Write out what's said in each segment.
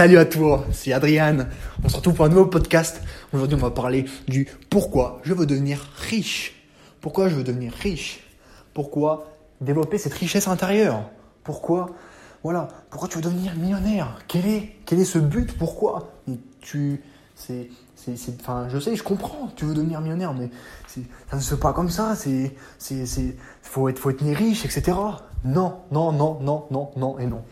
Salut à toi, c'est Adrien. On se retrouve pour un nouveau podcast. Aujourd'hui, on va parler du pourquoi je veux devenir riche. Pourquoi je veux devenir riche? Pourquoi développer cette richesse intérieure? Pourquoi, voilà, pourquoi tu veux devenir millionnaire? Quel est, quel est ce but? Pourquoi? Tu, c'est, c'est, enfin, je sais, je comprends. Tu veux devenir millionnaire, mais ça ne se fait pas comme ça. C'est, c'est, faut être, faut être riche, etc. Non, non, non, non, non, non et non.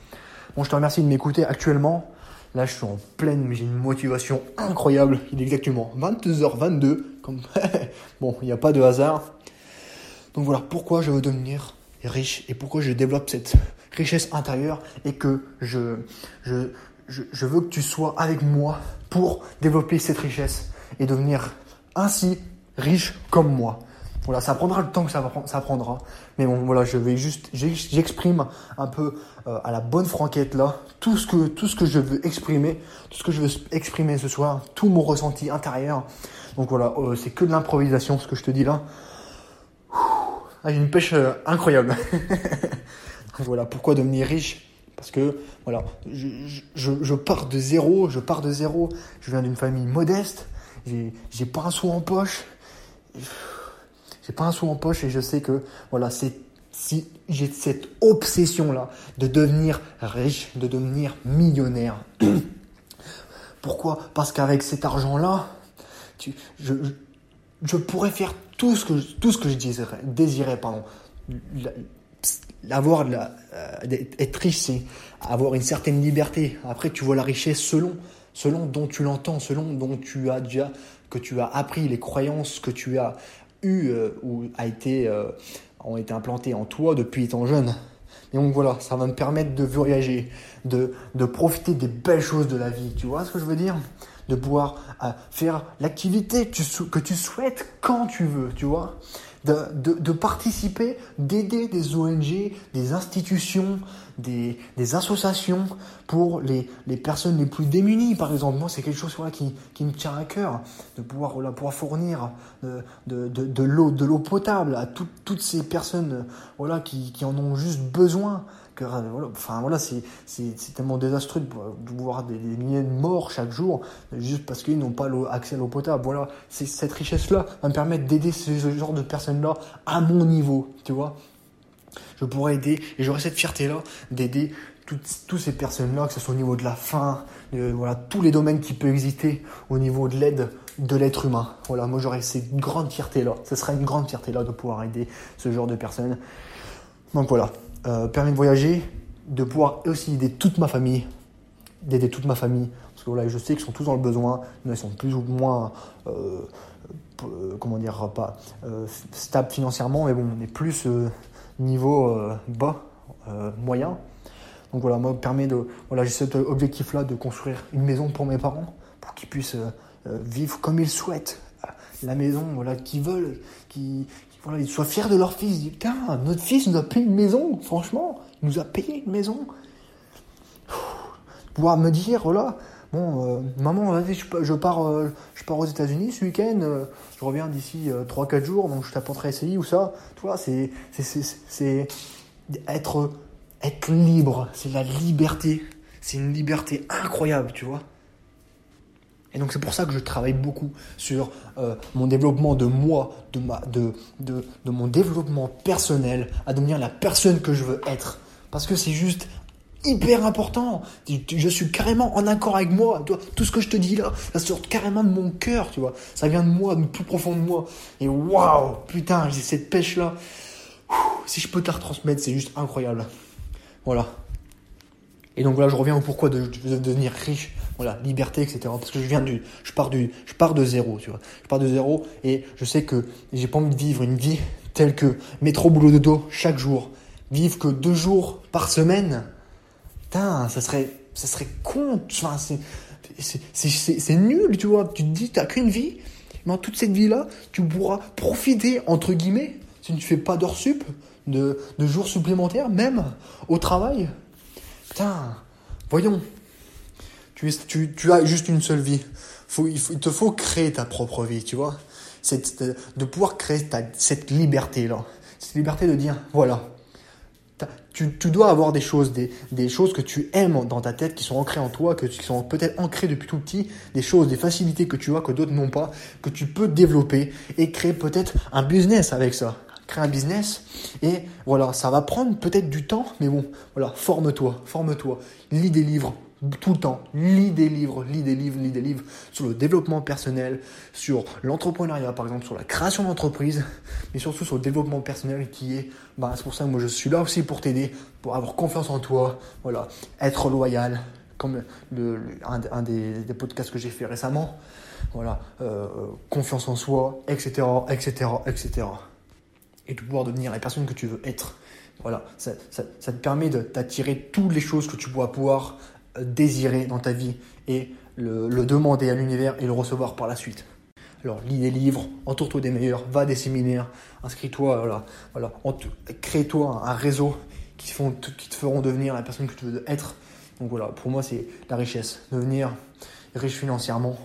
Bon, je te remercie de m'écouter actuellement. Là, je suis en pleine, mais j'ai une motivation incroyable. Il est exactement 22h22. Comme... bon, il n'y a pas de hasard. Donc voilà, pourquoi je veux devenir riche et pourquoi je développe cette richesse intérieure et que je, je, je, je veux que tu sois avec moi pour développer cette richesse et devenir ainsi riche comme moi. Voilà, ça prendra le temps que ça, ça prendra. Mais bon, voilà, je vais juste, j'exprime un peu euh, à la bonne franquette là tout ce que tout ce que je veux exprimer, tout ce que je veux exprimer ce soir, tout mon ressenti intérieur. Donc voilà, euh, c'est que de l'improvisation ce que je te dis là. Ah, j'ai une pêche euh, incroyable. voilà, pourquoi devenir riche? Parce que voilà, je, je, je, pars de zéro, je pars de zéro. Je viens d'une famille modeste. J'ai pas un sou en poche j'ai pas un sou en poche et je sais que voilà, c'est si j'ai cette obsession là de devenir riche, de devenir millionnaire. Pourquoi? Parce qu'avec cet argent là, tu, je, je, pourrais faire tout ce que tout ce que je désirais, désirais pardon. L'avoir la, euh, être riche, c'est avoir une certaine liberté. Après, tu vois la richesse selon selon dont tu l'entends, selon dont tu as déjà que tu as appris les croyances que tu as eu euh, ou a été, euh, ont été implantés en toi depuis étant jeune. Et donc voilà, ça va me permettre de voyager, de, de profiter des belles choses de la vie. Tu vois ce que je veux dire? De pouvoir euh, faire l'activité que tu souhaites quand tu veux, tu vois? De, de, participer, d'aider des ONG, des institutions, des, des associations pour les, les, personnes les plus démunies, par exemple. Moi, c'est quelque chose voilà, qui, qui me tient à cœur, de pouvoir, voilà, pouvoir fournir de, de, de l'eau de l'eau potable à toutes ces personnes voilà, qui, qui en ont juste besoin. Euh, enfin voilà, c'est tellement désastreux de, voir des, milliers de morts chaque jour juste parce qu'ils n'ont pas accès à l'eau potable. Voilà, c'est cette richesse-là va me permettre d'aider ce, genre de personnes-là à mon niveau, tu vois. Je pourrais aider et j'aurais cette fierté-là d'aider toutes, ces personnes-là, que ce soit au niveau de la faim, voilà, tous les domaines qui peuvent exister au niveau de l'aide de l'être humain. Voilà, moi j'aurais cette grande fierté-là. Ce serait une grande fierté-là de pouvoir aider ce genre de personnes. Donc voilà, euh, permet de voyager, de pouvoir aussi aider toute ma famille, d'aider toute ma famille. Parce que voilà, je sais qu'ils sont tous dans le besoin, ils sont plus ou moins, euh, euh, comment dire, pas stables financièrement, mais bon, on est plus niveau bas, moyen. Donc voilà, moi, permet de, voilà, j'ai cet objectif-là de construire une maison pour mes parents, pour qu'ils puissent vivre comme ils souhaitent, la maison voilà, qu'ils veulent, qui, voilà, ils soient fiers de leur fils. Ils putain, notre fils nous a payé une maison, franchement, il nous a payé une maison. Pouvoir me dire, voilà, bon, euh, maman, vas-y, je, pars, euh, je pars aux États-Unis ce week-end, euh, je reviens d'ici 3-4 jours, donc je t'apporterai SCI ou ça. Tu vois, c'est, être, libre, c'est la liberté. C'est une liberté incroyable, tu vois. Et donc c'est pour ça que je travaille beaucoup sur mon développement de moi, de, ma, de, de, de, mon développement personnel, à devenir la personne que je veux être. Parce que c'est juste hyper important. Je suis carrément en accord avec moi. Tout ce que je te dis là, ça sort carrément de mon cœur, tu vois. Ça vient de moi, de plus profond de moi. Et waouh, putain, j'ai cette pêche là. Si je peux te la retransmettre, c'est juste incroyable. Voilà. Et donc voilà, je reviens au pourquoi de, devenir riche, voilà, liberté, etc. Parce que je viens du, je pars du, je pars de zéro, tu vois. Je pars de zéro et je sais que j'ai pas envie de vivre une vie telle que métro boulot de dos chaque jour, vivre que deux jours par semaine. Putain, ça serait, ça serait con. Enfin, c'est, nul, tu vois. Tu te dis, t'as qu'une vie, mais en toute cette vie-là, tu pourras profiter entre guillemets si tu ne fais pas d'heures sup, de, de jours supplémentaires, même au travail. Putain, voyons. Tu, tu, tu, as juste une seule vie. Il, te faut créer ta propre vie, tu vois. C'est de pouvoir créer cette liberté-là. Cette liberté de dire, voilà, tu, tu, dois avoir des choses, des, des, choses que tu aimes dans ta tête, qui sont ancrées en toi, que, qui sont peut-être ancrées depuis tout petit, des choses, des facilités que tu as, que d'autres n'ont pas, que tu peux développer et créer peut-être un business avec ça. Créer un business et voilà, ça va prendre peut-être du temps, mais bon, voilà, forme-toi, forme-toi, lis des livres, tout le temps. Lis des livres, lis des livres, lis des livres sur le développement personnel, sur l'entrepreneuriat, par exemple, sur la création d'entreprise, mais surtout sur le développement personnel qui est, bah, c'est pour ça que moi je suis là aussi pour t'aider, pour avoir confiance en toi, voilà, être loyal, comme le, un, des, podcasts que j'ai fait récemment, voilà, euh, confiance en soi, etc., etc., etc. Et de pouvoir devenir la personne que tu veux être. Voilà, ça, ça, ça te permet de t'attirer toutes les choses que tu pourras pouvoir désirer dans ta vie et le, demander à l'univers et le recevoir par la suite. Alors, lis des livres, entoure-toi des meilleurs, va à des séminaires, inscris-toi, voilà, voilà, crée-toi un, réseau qui, font, te feront devenir la personne que tu veux être. Donc voilà, pour moi, c'est la richesse, devenir riche financièrement,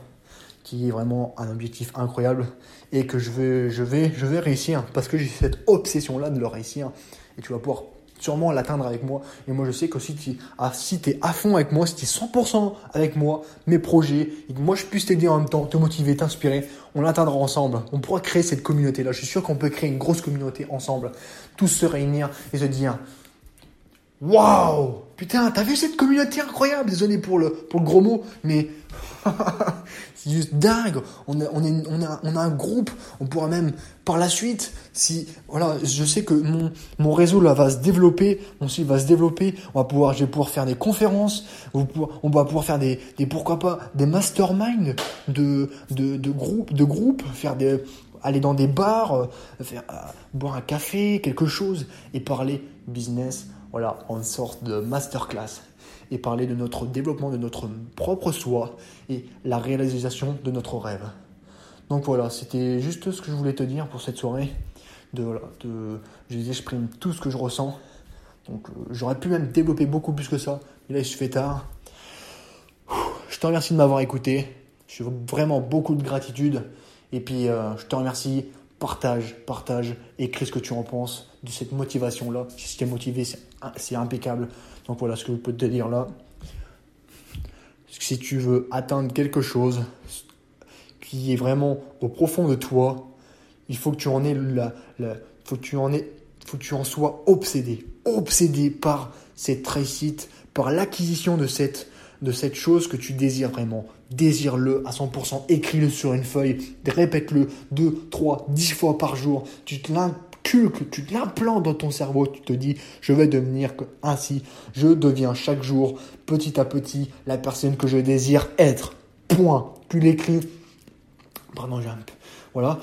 qui est vraiment un objectif incroyable et que je je vais réussir parce que j'ai cette obsession-là de le réussir. Et tu vas pouvoir sûrement l'atteindre avec moi. Et moi, je sais que si tu ah, si es à fond avec moi, si tu es 100% avec moi, mes projets, et que moi, je puisse t'aider en même temps, te motiver, t'inspirer, on l'atteindra ensemble. On pourra créer cette communauté-là. Je suis sûr qu'on peut créer une grosse communauté ensemble. Tous se réunir et se dire Waouh Putain, t'as vu cette communauté incroyable? Désolé pour le, pour le gros mot, mais c'est juste dingue. On a, on, a, on a un groupe, on pourra même par la suite, si voilà, je sais que mon, mon réseau là va se développer, mon site va se développer, on va pouvoir, je vais pouvoir faire des conférences, on va pouvoir faire des, des pourquoi pas des masterminds de, de, de groupes, de groupes, faire des aller dans des bars, euh, faire, euh, boire un café, quelque chose et parler business voilà, en sorte de masterclass et parler de notre développement de notre propre soi et la réalisation de notre rêve. Donc voilà, c'était juste ce que je voulais te dire pour cette soirée. De, voilà, de, tout ce que je ressens. Donc euh, j'aurais pu même développer beaucoup plus que ça. Mais là, il se fait tard. Je te remercie de m'avoir écouté. J'ai vraiment beaucoup de gratitude. Et puis, euh, je te remercie partage, partage, écris ce que tu en penses de cette motivation-là. Si tu es motivé, c'est impeccable. Donc voilà ce que je peux te dire là. Si tu veux atteindre quelque chose qui est vraiment au profond de toi, il faut que tu en aies la, aies, faut que tu en sois obsédé, obsédé par cette réussite, par l'acquisition de cette de cette chose que tu désires vraiment. Désire-le à 100%, écris-le sur une feuille, répète-le 2, 3, 10 fois par jour. Tu te l'inculques, tu te l'implantes dans ton cerveau, tu te dis, je vais devenir ainsi, je deviens chaque jour, petit à petit, la personne que je désire être. Point. Tu l'écris. Pardon, j'ai un peu. Voilà.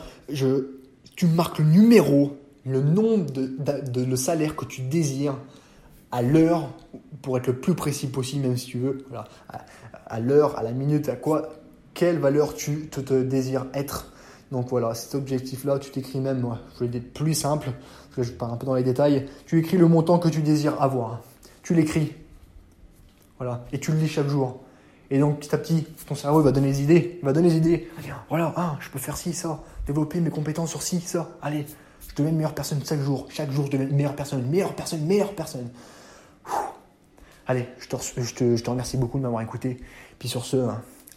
Tu marques le numéro, le nombre de, de le salaire que tu désires à l'heure, pour être le plus précis possible, même si tu veux, voilà, à, l'heure, à la minute, à quoi, quelle valeur tu te, désires être. Donc voilà, cet objectif-là, tu t'écris même, je vais être plus simple, parce que je pars un peu dans les détails, tu écris le montant que tu désires avoir. Tu l'écris. Voilà, et tu le lis chaque jour. Et donc petit à petit, ton cerveau va donner des idées, il va donner des idées. Voilà, ah, je peux faire ci, ça, développer mes compétences sur ci, ça. Allez, je deviens une meilleure personne chaque jour. Chaque jour, je deviens une meilleure personne, meilleure personne, meilleure personne. Allez, je te, remercie beaucoup de m'avoir écouté. Puis sur ce,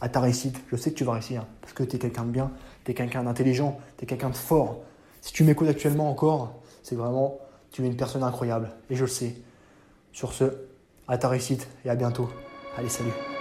à ta réussite, je sais que tu vas réussir parce que tu es quelqu'un de bien, tu es quelqu'un d'intelligent, tu es quelqu'un de fort. Si tu m'écoutes actuellement encore, c'est vraiment, tu es une personne incroyable et je le sais. Sur ce, à ta réussite et à bientôt. Allez, salut.